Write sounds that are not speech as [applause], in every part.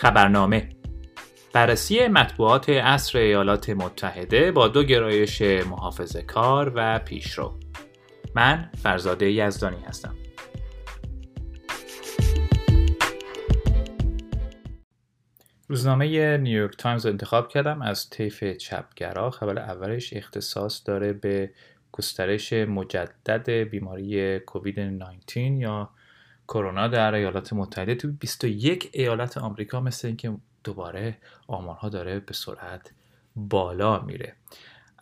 خبرنامه. بررسی مطبوعات اصر ایالات متحده با دو گرایش محافظه کار و پیشرو. من فرزاده یزدانی هستم. روزنامه نیویورک تایمز انتخاب کردم از طیف چپگرا. خبر اولش اختصاص داره به گسترش مجدد بیماری کووید 19 یا کرونا در ایالات متحده تو 21 ایالت آمریکا مثل اینکه دوباره آمارها داره به سرعت بالا میره.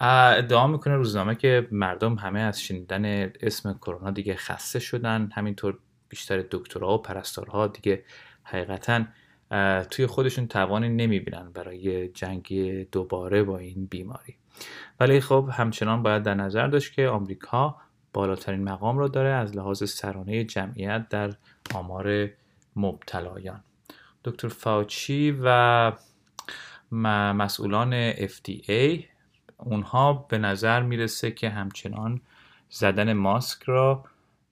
ادعا می‌کنه روزنامه که مردم همه از شنیدن اسم کرونا دیگه خسته شدن. همینطور بیشتر دکترها و پرستارها دیگه حقیقتا توی خودشون توانی نمی‌بینن برای جنگی دوباره با این بیماری. ولی خب همچنان باید در نظر داشت که آمریکا بالاترین مقام را داره از لحاظ سرانه جمعیت در آمار مبتلایان. دکتر فاوچی و مسئولان FDA اونها به نظر می‌رسه که همچنان زدن ماسک را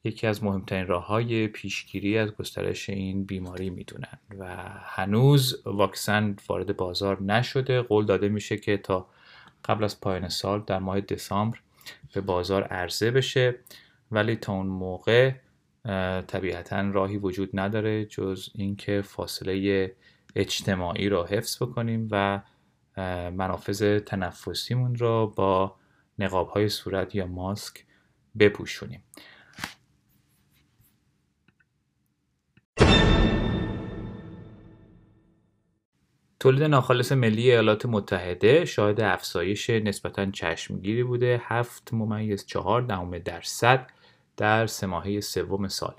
یکی از مهمترین راه های پیشگیری از گسترش این بیماری می‌دونن و هنوز واکسن وارد بازار نشده. قول داده میشه که تا قبل از پایان سال در ماه دسامبر به بازار عرضه بشه. ولی تا اون موقع طبیعتا راهی وجود نداره جز اینکه فاصله اجتماعی را حفظ بکنیم و منافذ تنفسیمون را با نقاب های صورت یا ماسک بپوشونیم. تولید ناخالص ملی ایالات متحده شاهد افزایش نسبتا چشمگیری بوده 7 ممیز 4 دهم درصد در سه ماهه سوم سال.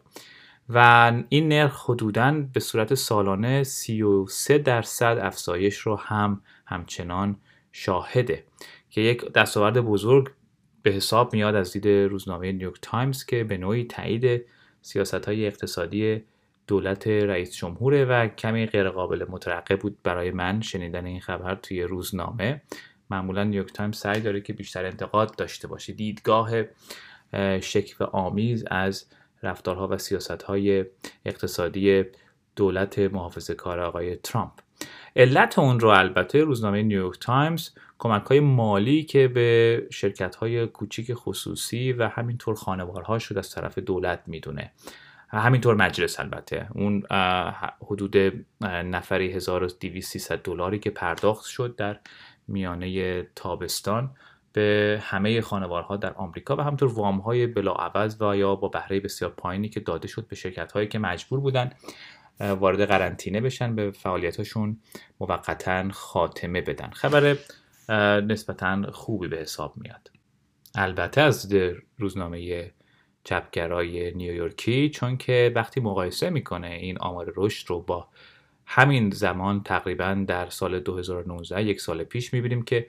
و این نرخ حدودا به صورت سالانه 33 درصد افزایش رو هم همچنان شاهده که یک دستاورد بزرگ به حساب میاد از دید روزنامه نیویورک تایمز که به نوعی تایید سیاست های اقتصادی دولت رئیس جمهوره و کمی غیرقابل مترقبه بود برای من شنیدن این خبر توی روزنامه. معمولا نیویورک تایمز سعی داره که بیشتر انتقاد داشته باشه. دیدگاه شک آمیز از رفتارها و سیاست های اقتصادی دولت محافظه کار آقای ترامپ. علت اون رو البته روزنامه نیویورک تایمز کمک های مالی که به شرکت های کوچیک خصوصی و همینطور خانوارها شد از طرف دولت می‌دونه. همینطور مجلس البته. اون حدود نفری 1200 دلاری که پرداخت شد در میانه تابستان به همه خانوارها در آمریکا و همطور وام های بلاعوض و یا با بهره بسیار پایینی که داده شد به شرکت هایی که مجبور بودن وارد قرنطینه بشن به فعالیتاشون موقتا خاتمه بدن. خبر نسبتا خوبی به حساب میاد. البته از روزنامه چپگرای نیویورکی چون که وقتی مقایسه می‌کنه این آمار رشد رو با همین زمان تقریبا در سال 2019 یک سال پیش می‌بینیم که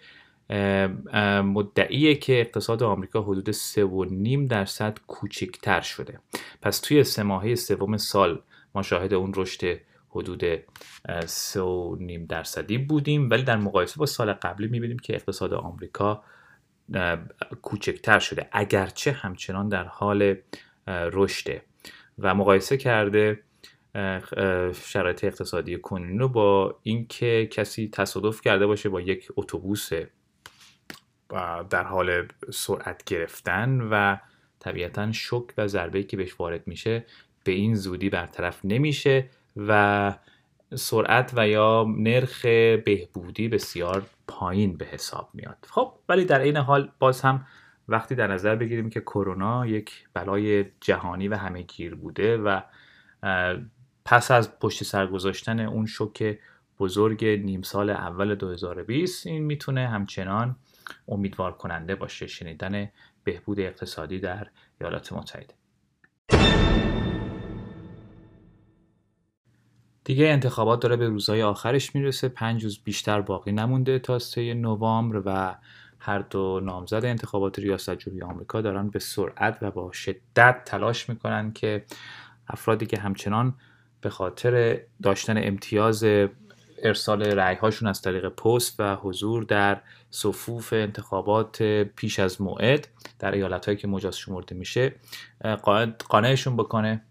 مدعیه که اقتصاد آمریکا حدود 3.5 درصد کوچکتر شده. پس توی سه ماهه سوم سال ما شاهد اون رشد حدود 3.5 درصدی بودیم. ولی در مقایسه با سال قبلی می‌بینیم که اقتصاد آمریکا کوچکتر شده. اگرچه همچنان در حال رشده و مقایسه کرده شرایط اقتصادی کنونی رو با اینکه کسی تصادف کرده باشه با یک اتوبوس در حال سرعت گرفتن و طبیعتا شک و ضربه که بهش وارد میشه به این زودی برطرف نمیشه و سرعت و یا نرخ بهبودی بسیار پایین به حساب میاد. خب ولی در این حال باز هم وقتی در نظر بگیریم که کرونا یک بلای جهانی و همه گیر بوده و پس از پشت سر گذاشتن اون شوک بزرگ نیم سال اول 2020 این می‌تونه همچنان امیدوار کننده باشه. شنیدن بهبود اقتصادی در ایالات متحده. دیگه انتخابات داره به روزهای آخرش می‌رسه. پنج روز بیشتر باقی نمونده تا سه نوامبر و هر دو نامزد انتخابات ریاست جمهوری آمریکا دارن به سرعت و با شدت تلاش می‌کنن که افرادی که همچنان به خاطر داشتن امتیاز ارسال رعی هاشون از طریق پست و حضور در صفوف انتخابات پیش از موعد در ایالت هایی که مجاز شمرده میشه قانعشون بکنه.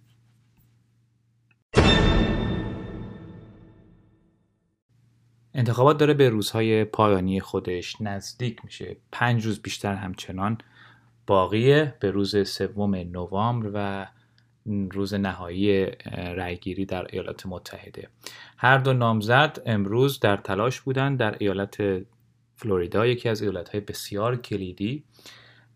انتخابات داره به روزهای پایانی خودش نزدیک میشه. پنج روز بیشتر همچنان باقیه به روز سوم نوامبر و روز نهایی رأیگیری در ایالات متحده. هر دو نامزد امروز در تلاش بودند در ایالت فلوریدا یکی از ایالت بسیار کلیدی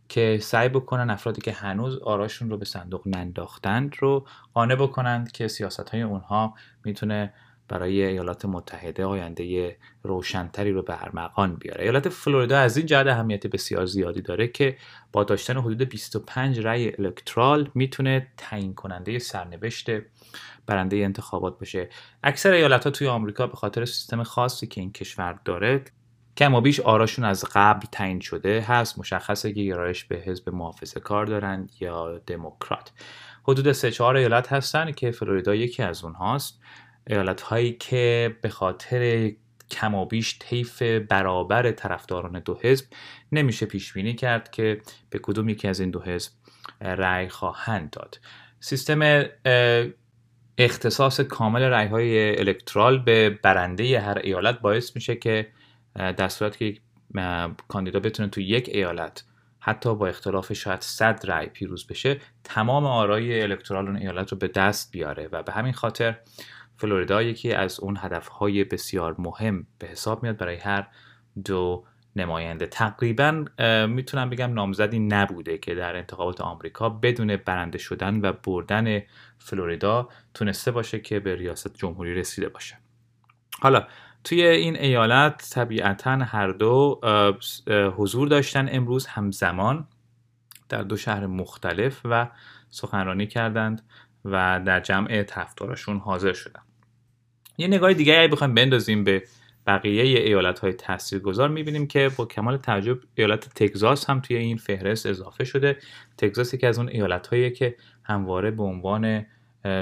که سعی بکنن افرادی که هنوز آراشون رو به صندوق ننداختند رو قانع بکنند که سیاست های اونها می‌تونه برای ایالات متحده آینده روشنتری رو به ارمغان بیاره. ایالت فلوریدا از این جهت اهمیت بسیار زیادی داره که با داشتن حدود 25 رأی الکترال می‌تونه تعیین کننده سرنوشت برنده انتخابات باشه. اکثر ایالت ها توی آمریکا به خاطر سیستم خاصی که این کشور داره کم و بیش آراشون از قبل تعیین شده هست. مشخصه که گرایش به حزب محافظه کار دارن یا دموکرات. حدود سه چهار ایالت هستن که فلوریدا یکی از اونهاست. ایالت هایی که به خاطر کم و بیش طیف برابر طرفداران دو حزب نمیشه پیش بینی کرد که به کدوم یکی از این دو حزب رأی خواهند داد. سیستم اختصاص کامل رأی های الکترال به برنده هر ایالت باعث میشه که در صورت که کاندیدا بتونه تو یک ایالت حتی با اختلاف شاید صد رأی پیروز بشه تمام آرای الکترال اون ایالت رو به دست بیاره و به همین خاطر فلوریدا یکی از اون هدفهای بسیار مهم به حساب میاد برای هر دو نماینده. تقریبا می‌تونم بگم نامزدی نبوده که در انتخابات آمریکا بدون برنده شدن و بردن فلوریدا تونسته باشه که به ریاست جمهوری رسیده باشه. حالا توی این ایالت طبیعتا هر دو حضور داشتن امروز همزمان در دو شهر مختلف و سخنرانی کردند و در جمع تفتارشون حاضر شدن. یه نگاه دیگه اگه بخوایم بندازیم به بقیه ایالت های تاثیرگذار. می‌بینیم که با کمال تعجب ایالت تگزاس هم توی این فهرست اضافه شده. تگزاس یکی از اون ایالت هایی که همواره به عنوان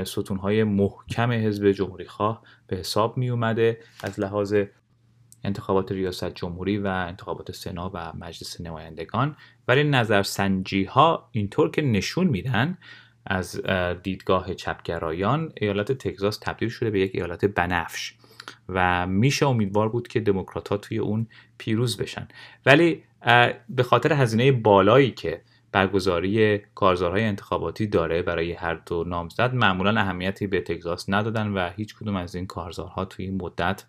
ستون های محکم حزب جمهوری خواه به حساب می اومده از لحاظ انتخابات ریاست جمهوری و انتخابات سنا و مجلس نمایندگان. ولی نظرسنجی ها اینطور که نشون میدن از دیدگاه چپگرایان ایالت تگزاس تبدیل شده به یک ایالت بنفش و میشه امیدوار بود که دموکرات ها توی اون پیروز بشن. ولی به خاطر هزینه بالایی که برگزاری کارزارهای انتخاباتی داره برای هر دو نامزد معمولا اهمیتی به تگزاس ندادن و هیچ کدوم از این کارزارها توی این مدت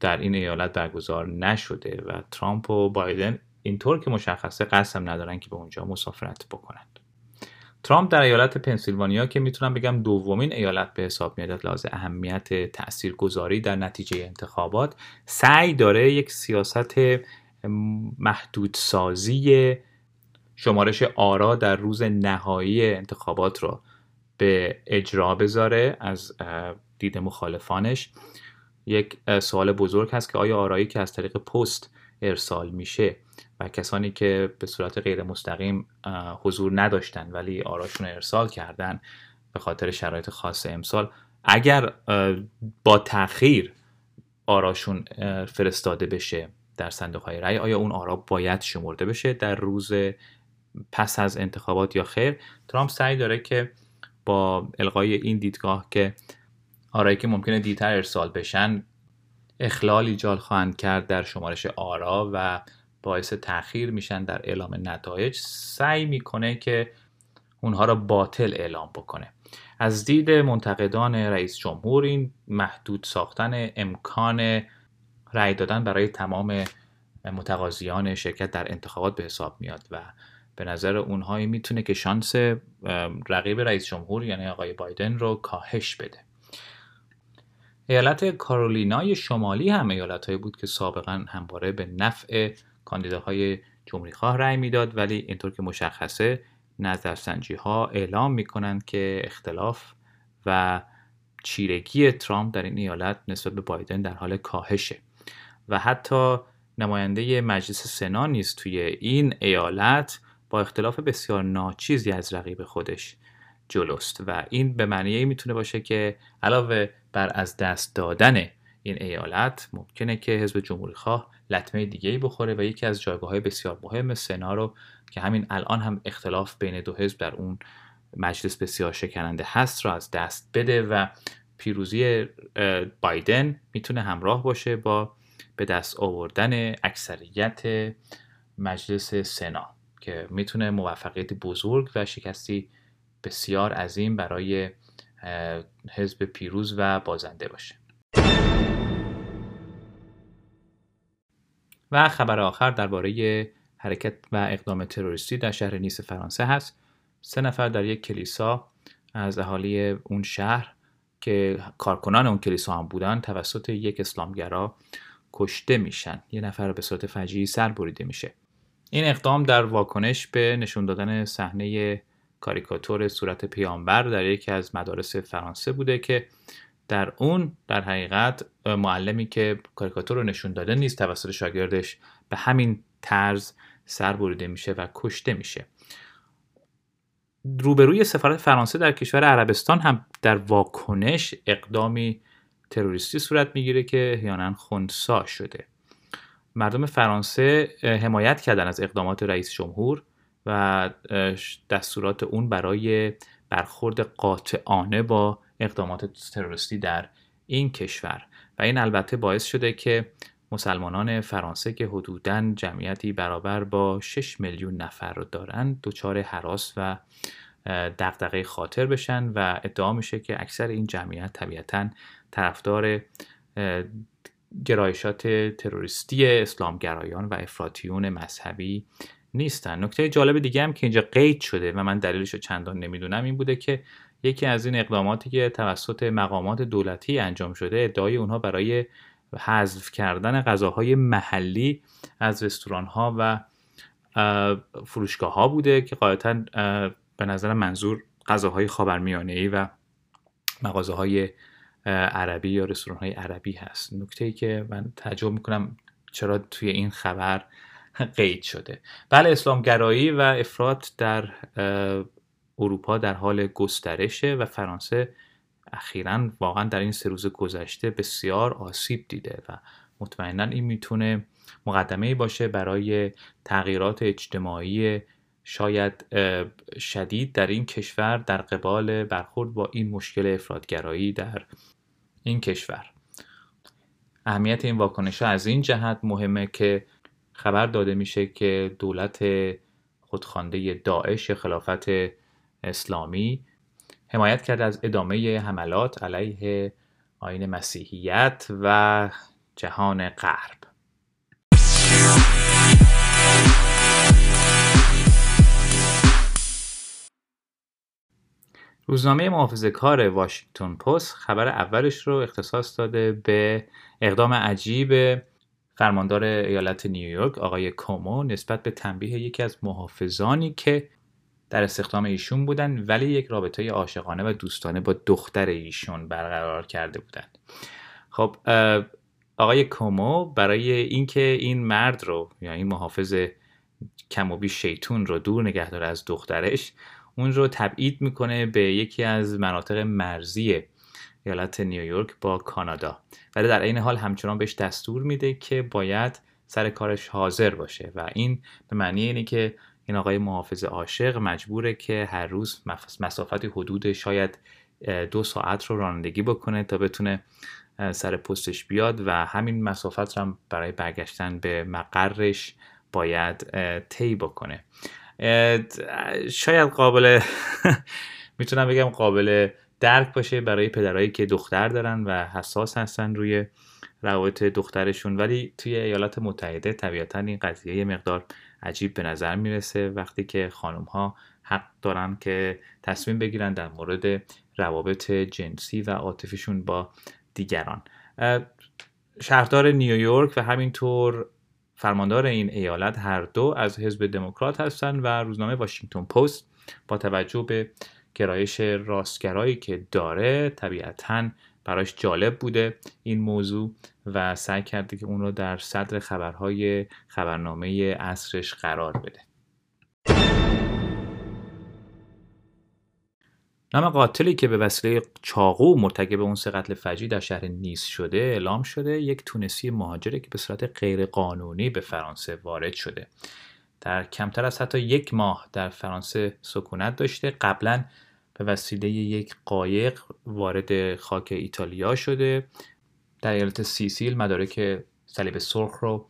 در این ایالت برگزار نشده و ترامپ و بایدن اینطور که مشخصه قسم ندارن که به اونجا مسافرت بکنند ترامپ در ایالت پنسیلوانیا که می‌تونم بگم دومین ایالت به حساب میاد لحاظ اهمیت تاثیرگذاری در نتیجه انتخابات سعی داره یک سیاست محدودسازی شمارش آرا در روز نهایی انتخابات رو به اجرا بذاره از دید مخالفانش. یک سوال بزرگ هست که آیا آرایی که از طریق پست ارسال میشه و کسانی که به صورت غیر مستقیم حضور نداشتن ولی آراشون ارسال کردن به خاطر شرایط خاص امسال اگر با تاخیر آراشون فرستاده بشه در صندوق های رأی آیا اون آرا باید شمرده بشه در روز پس از انتخابات یا خیر؟ ترامپ سعی داره که با القای این دیدگاه که آرایی که ممکنه دیتر ارسال بشن اخلال ایجاد خواهند کرد در شمارش آرا و باعث تاخیر میشن در اعلام نتایج. سعی می‌کنه که اونها را باطل اعلام بکنه. از دید منتقدان رئیس جمهور این محدود ساختن امکان رأی دادن برای تمام متقاضیان شرکت در انتخابات به حساب میاد و به نظر اونهایی می‌تونه که شانس رقیب رئیس جمهور یعنی آقای بایدن رو کاهش بده. ایالت کارولینای شمالی هم ایالت بود که سابقا همواره به نفع کاندیداهای جمهوری خواه رأی می‌داد ولی اینطور که مشخصه نظرسنجی ها اعلام می‌کنند که اختلاف و چیرگی ترامپ در این ایالت نسبت به بایدن در حال کاهشه. و حتی نماینده مجلس سنا نیست توی این ایالت با اختلاف بسیار ناچیزی از رقیب خودش جلوست و این به معنی می‌تونه باشه که علاوه بر از دست دادن این ایالت ممکنه که حزب جمهوری خواه لطمه دیگه ای بخوره و یکی از جایگاه های بسیار مهم سنا رو که همین الان هم اختلاف بین دو حزب در اون مجلس بسیار شکننده هست رو از دست بده و پیروزی بایدن می‌تونه همراه باشه با به دست آوردن اکثریت مجلس سنا که می‌تونه موفقیت بزرگ و شکستی بسیار عظیم برای حزب پیروز و بازنده باشه. و خبر آخر درباره حرکت و اقدام تروریستی در شهر نیس فرانسه هست. سه نفر در یک کلیسا از اهالی اون شهر که کارکنان اون کلیسا هم بودن توسط یک اسلامگرا کشته میشن. یه نفر به صورت فجیعی سر بریده میشه. این اقدام در واکنش به نشون دادن صحنه کاریکاتور صورت پیامبر در یکی از مدارس فرانسه بوده که در اون در حقیقت معلمی که کاریکاتور رو نشون داده نیست توسط شاگردش به همین طرز سر بریده میشه و کشته میشه. روبروی سفارت فرانسه در کشور عربستان هم در واکنش اقدامی تروریستی صورت می‌گیره که احیانا خونسا شده. مردم فرانسه حمایت کردن از اقدامات رئیس جمهور و دستورات اون برای برخورد قاطعانه با اقدامات تروریستی در این کشور. و این البته باعث شده که مسلمانان فرانسه که حدوداً جمعیتی برابر با 6 میلیون نفر رو دارن دچار حراس و دغدغه خاطر بشن و ادعا میشه که اکثر این جمعیت طبیعتا طرفدار گرایشات تروریستی اسلامگرایان و افراطیون مذهبی نیستن. نکته جالب دیگه هم که اینجا قید شده و من دلیلش رو چندان نمی‌دونم این بوده که یکی از این اقداماتی که توسط مقامات دولتی انجام شده ادعای اونها برای حذف کردن غذاهای محلی از رستوران ها و فروشگاه ها بوده که قاعدتا به نظر منظور غذاهای خاورمیانه ای و مغازه های عربی یا رستوران های عربی هست. نکته ای که من تعجب می‌کنم چرا توی این خبر [laughs] قید شده. بله اسلامگرایی و افراد در اروپا در حال گسترشه و فرانسه اخیرا واقعا در این سه روز گذشته بسیار آسیب دیده و مطمئنا این می‌تونه مقدمه باشه برای تغییرات اجتماعی شاید شدید در این کشور در قبال برخورد با این مشکل افرادگرایی در این کشور. اهمیت این واکنش ها از این جهت مهمه که خبر داده میشه که دولت خودخوانده داعش خلافت اسلامی حمایت کرده از ادامه حملات علیه آین مسیحیت و جهان غرب. روزنامه محافظه کار واشنگتن پست خبر اولش رو اختصاص داده به اقدام عجیب فرماندار ایالت نیویورک آقای کومو نسبت به تنبیه یکی از محافظانی که در استخدام ایشون بودن ولی یک رابطه عاشقانه و دوستانه با دختر ایشون برقرار کرده بودند. خب آقای کومو برای اینکه این مرد رو یا این محافظ کم و بیش شیطون رو دور نگه داره از دخترش اون رو تبعید می‌کنه به یکی از مناطق مرزی ایالت نیویورک با کانادا. ولی در این حال همچنان بهش دستور میده که باید سر کارش حاضر باشه و این به معنی اینه که این آقای محافظ عاشق مجبوره که هر روز مسافت حدود شاید دو ساعت رو رانندگی بکنه تا بتونه سر پستش بیاد و همین مسافت رو برای برگشتن به مقرش باید طی بکنه. شاید قابل [laughs] می‌تونم بگم قابل درک باشه برای پدرایی که دختر دارن و حساس هستن روی روابط دخترشون. ولی توی ایالات متحده طبیعتا این قضیه یه مقدار عجیب به نظر می‌رسه. وقتی که خانم ها حق دارن که تصمیم بگیرن در مورد روابط جنسی و عاطفیشون با دیگران. شهردار نیویورک و همینطور فرماندار این ایالت هر دو از حزب دموکرات هستند و روزنامه واشنگتن پست با توجه به گرایش راستگرایی که داره طبیعتا براش جالب بوده این موضوع و سعی کرده که اون رو در صدر خبرهای خبرنامه اصرش قرار بده. نام قاتلی که به وسیله چاقو مرتکب اون سه قتل فجی در شهر نیس شده اعلام شده یک تونسی مهاجره که به صورت غیرقانونی به فرانسه وارد شده. در کمتر از حتی یک ماه در فرانسه سکونت داشته. قبلا به وسیله یک قایق وارد خاک ایتالیا شده. در ایالت سیسیل مدارک صلیب سرخ رو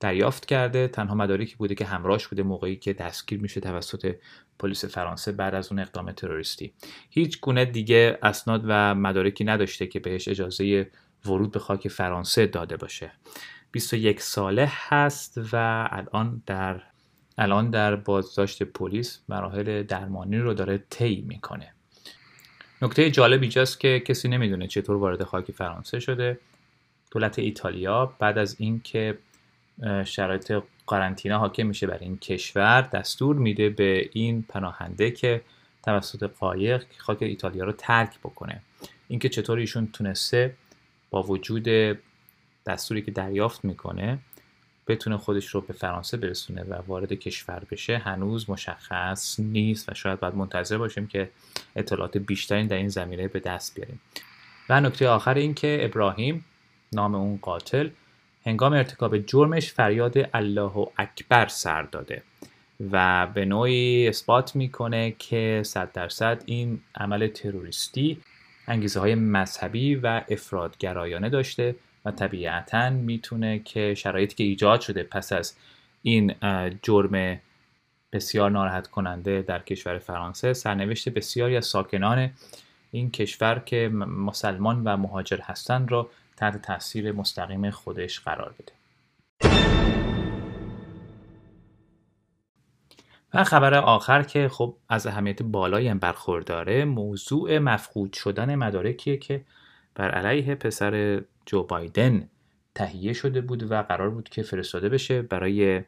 دریافت کرده. تنها مدارکی بوده که همراهش بوده موقعی که دستگیر میشه توسط پلیس فرانسه بعد از اون اقدام تروریستی. هیچ گونه دیگه اسناد و مدارکی نداشته که بهش اجازه ورود به خاک فرانسه داده باشه. 21 ساله هست و الان در الان در بازداشت پلیس مراحل درمانی رو داره طی می‌کنه. نکته جالب اینجاست که کسی نمی‌دونه چطور وارد خاک فرانسه شده. دولت ایتالیا بعد از اینکه شرایط قرنطینه حاکم میشه بر این کشور دستور میده به این پناهنده که توسط قایق خاک ایتالیا رو ترک بکنه. اینکه چطور ایشون تونسته با وجود دستوری که دریافت می‌کنه بتونه خودش رو به فرانسه برسونه و وارد کشور بشه هنوز مشخص نیست و شاید باید منتظر باشیم که اطلاعات بیشتری در این زمینه به دست بیاریم. و نکته آخر این که ابراهیم نام اون قاتل هنگام ارتکاب جرمش فریاد الله اکبر سر داده و به نوعی اثبات می‌کنه که صد درصد این عمل تروریستی انگیزه های مذهبی و افرادگرایانه داشته و طبیعتا می‌تونه که شرایطی که ایجاد شده پس از این جرم بسیار ناراحت کننده در کشور فرانسه سرنوشت بسیاری از ساکنان این کشور که مسلمان و مهاجر هستند را تحت تاثیر مستقیم خودش قرار بده. و خبر آخر که خب از اهمیت بالایی هم برخورداره موضوع مفقود شدن مدارکیه که بر علیه پسر جو بایدن تهیه شده بود و قرار بود که فرستاده بشه برای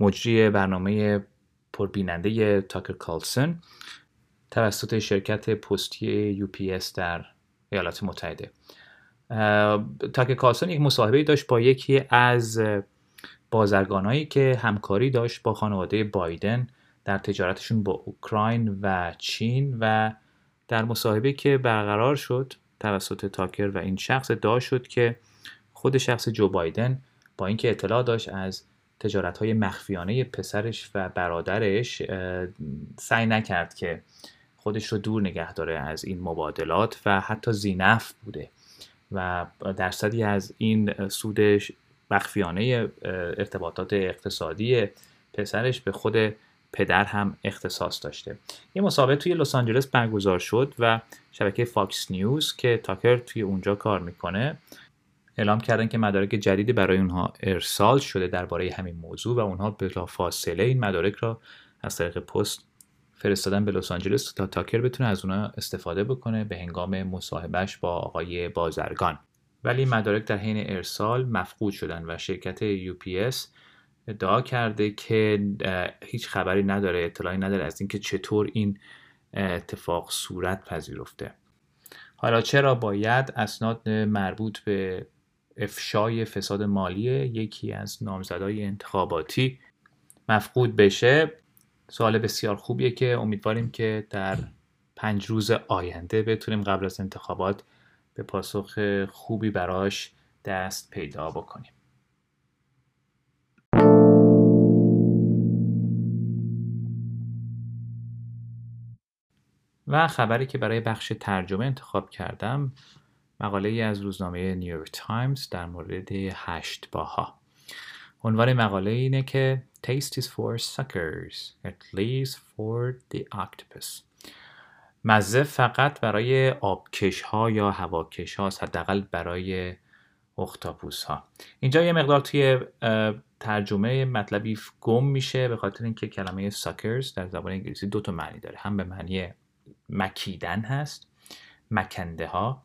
مجری برنامه پربیننده تاکر کالسن توسط شرکت پستی یو پی در ایالات متحده. تاکر کالسن یک مصاحبه داشت با یکی از بازرگانایی که همکاری داشت با خانواده بایدن در تجارتشون با اوکراین و چین و در مصاحبه که برقرار شد توسط تاکر و این شخص ادعا شد که خود شخص جو بایدن با اینکه اطلاع داشت از تجارت های مخفیانه پسرش و برادرش سعی نکرد که خودش رو دور نگه داره از این مبادلات و حتی زینف بوده و درصدی از این سودش مخفیانه ارتباطات اقتصادی پسرش به خود پدر هم اختصاص داشته. یه مصاحبه توی لس آنجلس برگزار شد و شبکه فاکس نیوز که تاکر توی اونجا کار می‌کنه اعلام کردن که مدارک جدیدی برای اونها ارسال شده درباره همین موضوع و اونها بلافاصله این مدارک را از طریق پست فرستادن به لس آنجلس تا تاکر بتونه از اونها استفاده بکنه به هنگام مصاحبهش با آقای بازرگان. ولی مدارک در حین ارسال مفقود شدن و شرکت UPS ادعا کرده که هیچ خبری نداره اطلاعی نداره از اینکه چطور این اتفاق صورت پذیرفته. حالا چرا باید اسناد مربوط به افشای فساد مالی یکی از نامزدهای انتخاباتی مفقود بشه؟ سوال بسیار خوبیه که امیدواریم که در پنج روز آینده بتونیم قبل از انتخابات به پاسخ خوبی براش دست پیدا بکنیم. و خبری که برای بخش ترجمه انتخاب کردم مقاله ای از روزنامه نیویورک تایمز در مورد هشت باها. عنوان مقاله اینه که Taste is for suckers at least for the octopus. مزه فقط برای آبکش ها یا هواکش ها حداقل برای اختاپوس ها اینجا یه مقدار توی ترجمه مطلبی گم میشه به خاطر اینکه کلمه suckers در زبان انگلیسی دو تا معنی داره. هم به معنی مکیدن هست مکنده ها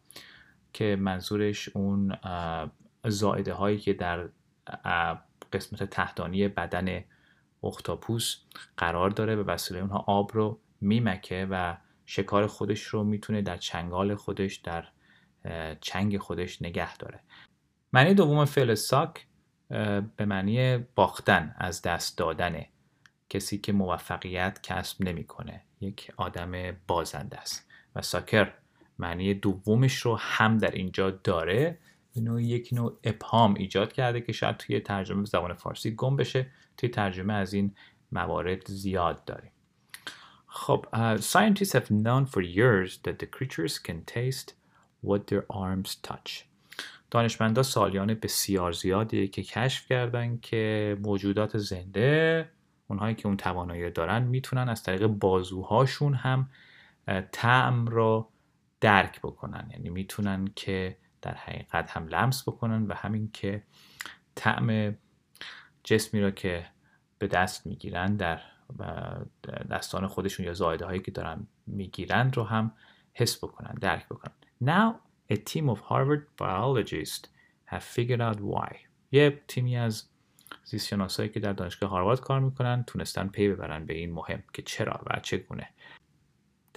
که منظورش اون زائده هایی که در قسمت تحتانی بدن اختاپوس قرار داره به وسیله اونها آب رو میمکه و شکار خودش رو می‌تونه در چنگال خودش در چنگ خودش نگه داره. معنی دوم فعل ساک به معنی باختن از دست دادنه کسی که موفقیت کسب نمی‌کنه. یک آدم بازنده است. و ساکر معنی دومش رو هم در اینجا داره. اینو یک نوع ابهام ایجاد کرده که شاید توی ترجمه زبان فارسی گم بشه. توی ترجمه از این موارد زیاد داریم. خب uh, scientists have known for years that the creatures can taste what their arms touch. دانشمندا سالیان بسیار زیادی که کشف کردن که موجودات زنده اونهایی که اون توانایی دارن می‌تونن از طریق بازوهاشون هم طعم رو درک بکنن. یعنی می‌تونن که در حقیقت هم لمس بکنن و همین که طعم جسمی را که به دست می‌گیرن در دستان خودشون یا زایده هایی که دارن می‌گیرن رو هم حس بکنن درک بکنن. Now a team of Harvard biologists have figured out why. یه تیمی از زیستشناسایی که در دانشگاه هاروارد کار می‌کنن تونستن پی ببرن به این مهم که چرا و چگونه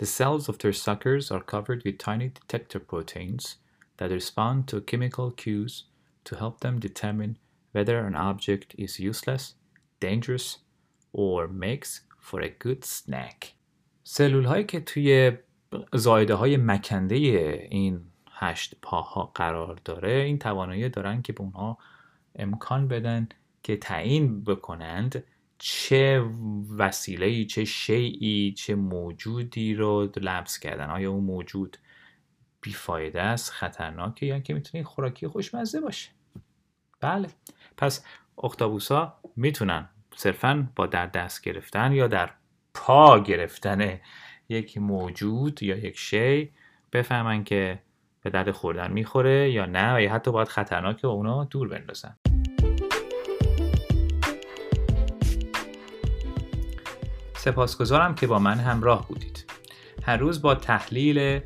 The cells of their suckers are covered with tiny detector proteins that respond to chemical cues to help them determine whether an object is useless, dangerous, or makes for a good snack. سلول هایی که توی زایده های مکنده این هشت پاها قرار داره این توانایی دارن که به اونها امکان بدن که تعیین بکنند چه وسیله چه شیعی چه موجودی رو لمس کردن. آیا اون موجود بیفایده است خطرناکه یا که می‌تونه خوراکی خوشمزه باشه؟ بله. پس اختابوسا می‌تونن صرفا با در دست گرفتن یا در پا گرفتن یک موجود یا یک شی بفهمن که به درد خوردن می‌خوره یا نه و یا حتی باید خطرناکه و اونا دور بندازن. سپاسگزارم که با من همراه بودید. هر روز با تحلیل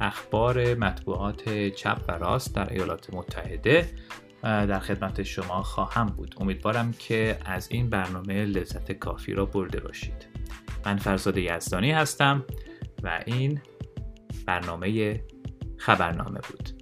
اخبار مطبوعات چپ و راست در ایالات متحده در خدمت شما خواهم بود. امیدوارم که از این برنامه لذت کافی را برده باشید. من فرزاد یزدانی هستم و این برنامه خبرنامه بود.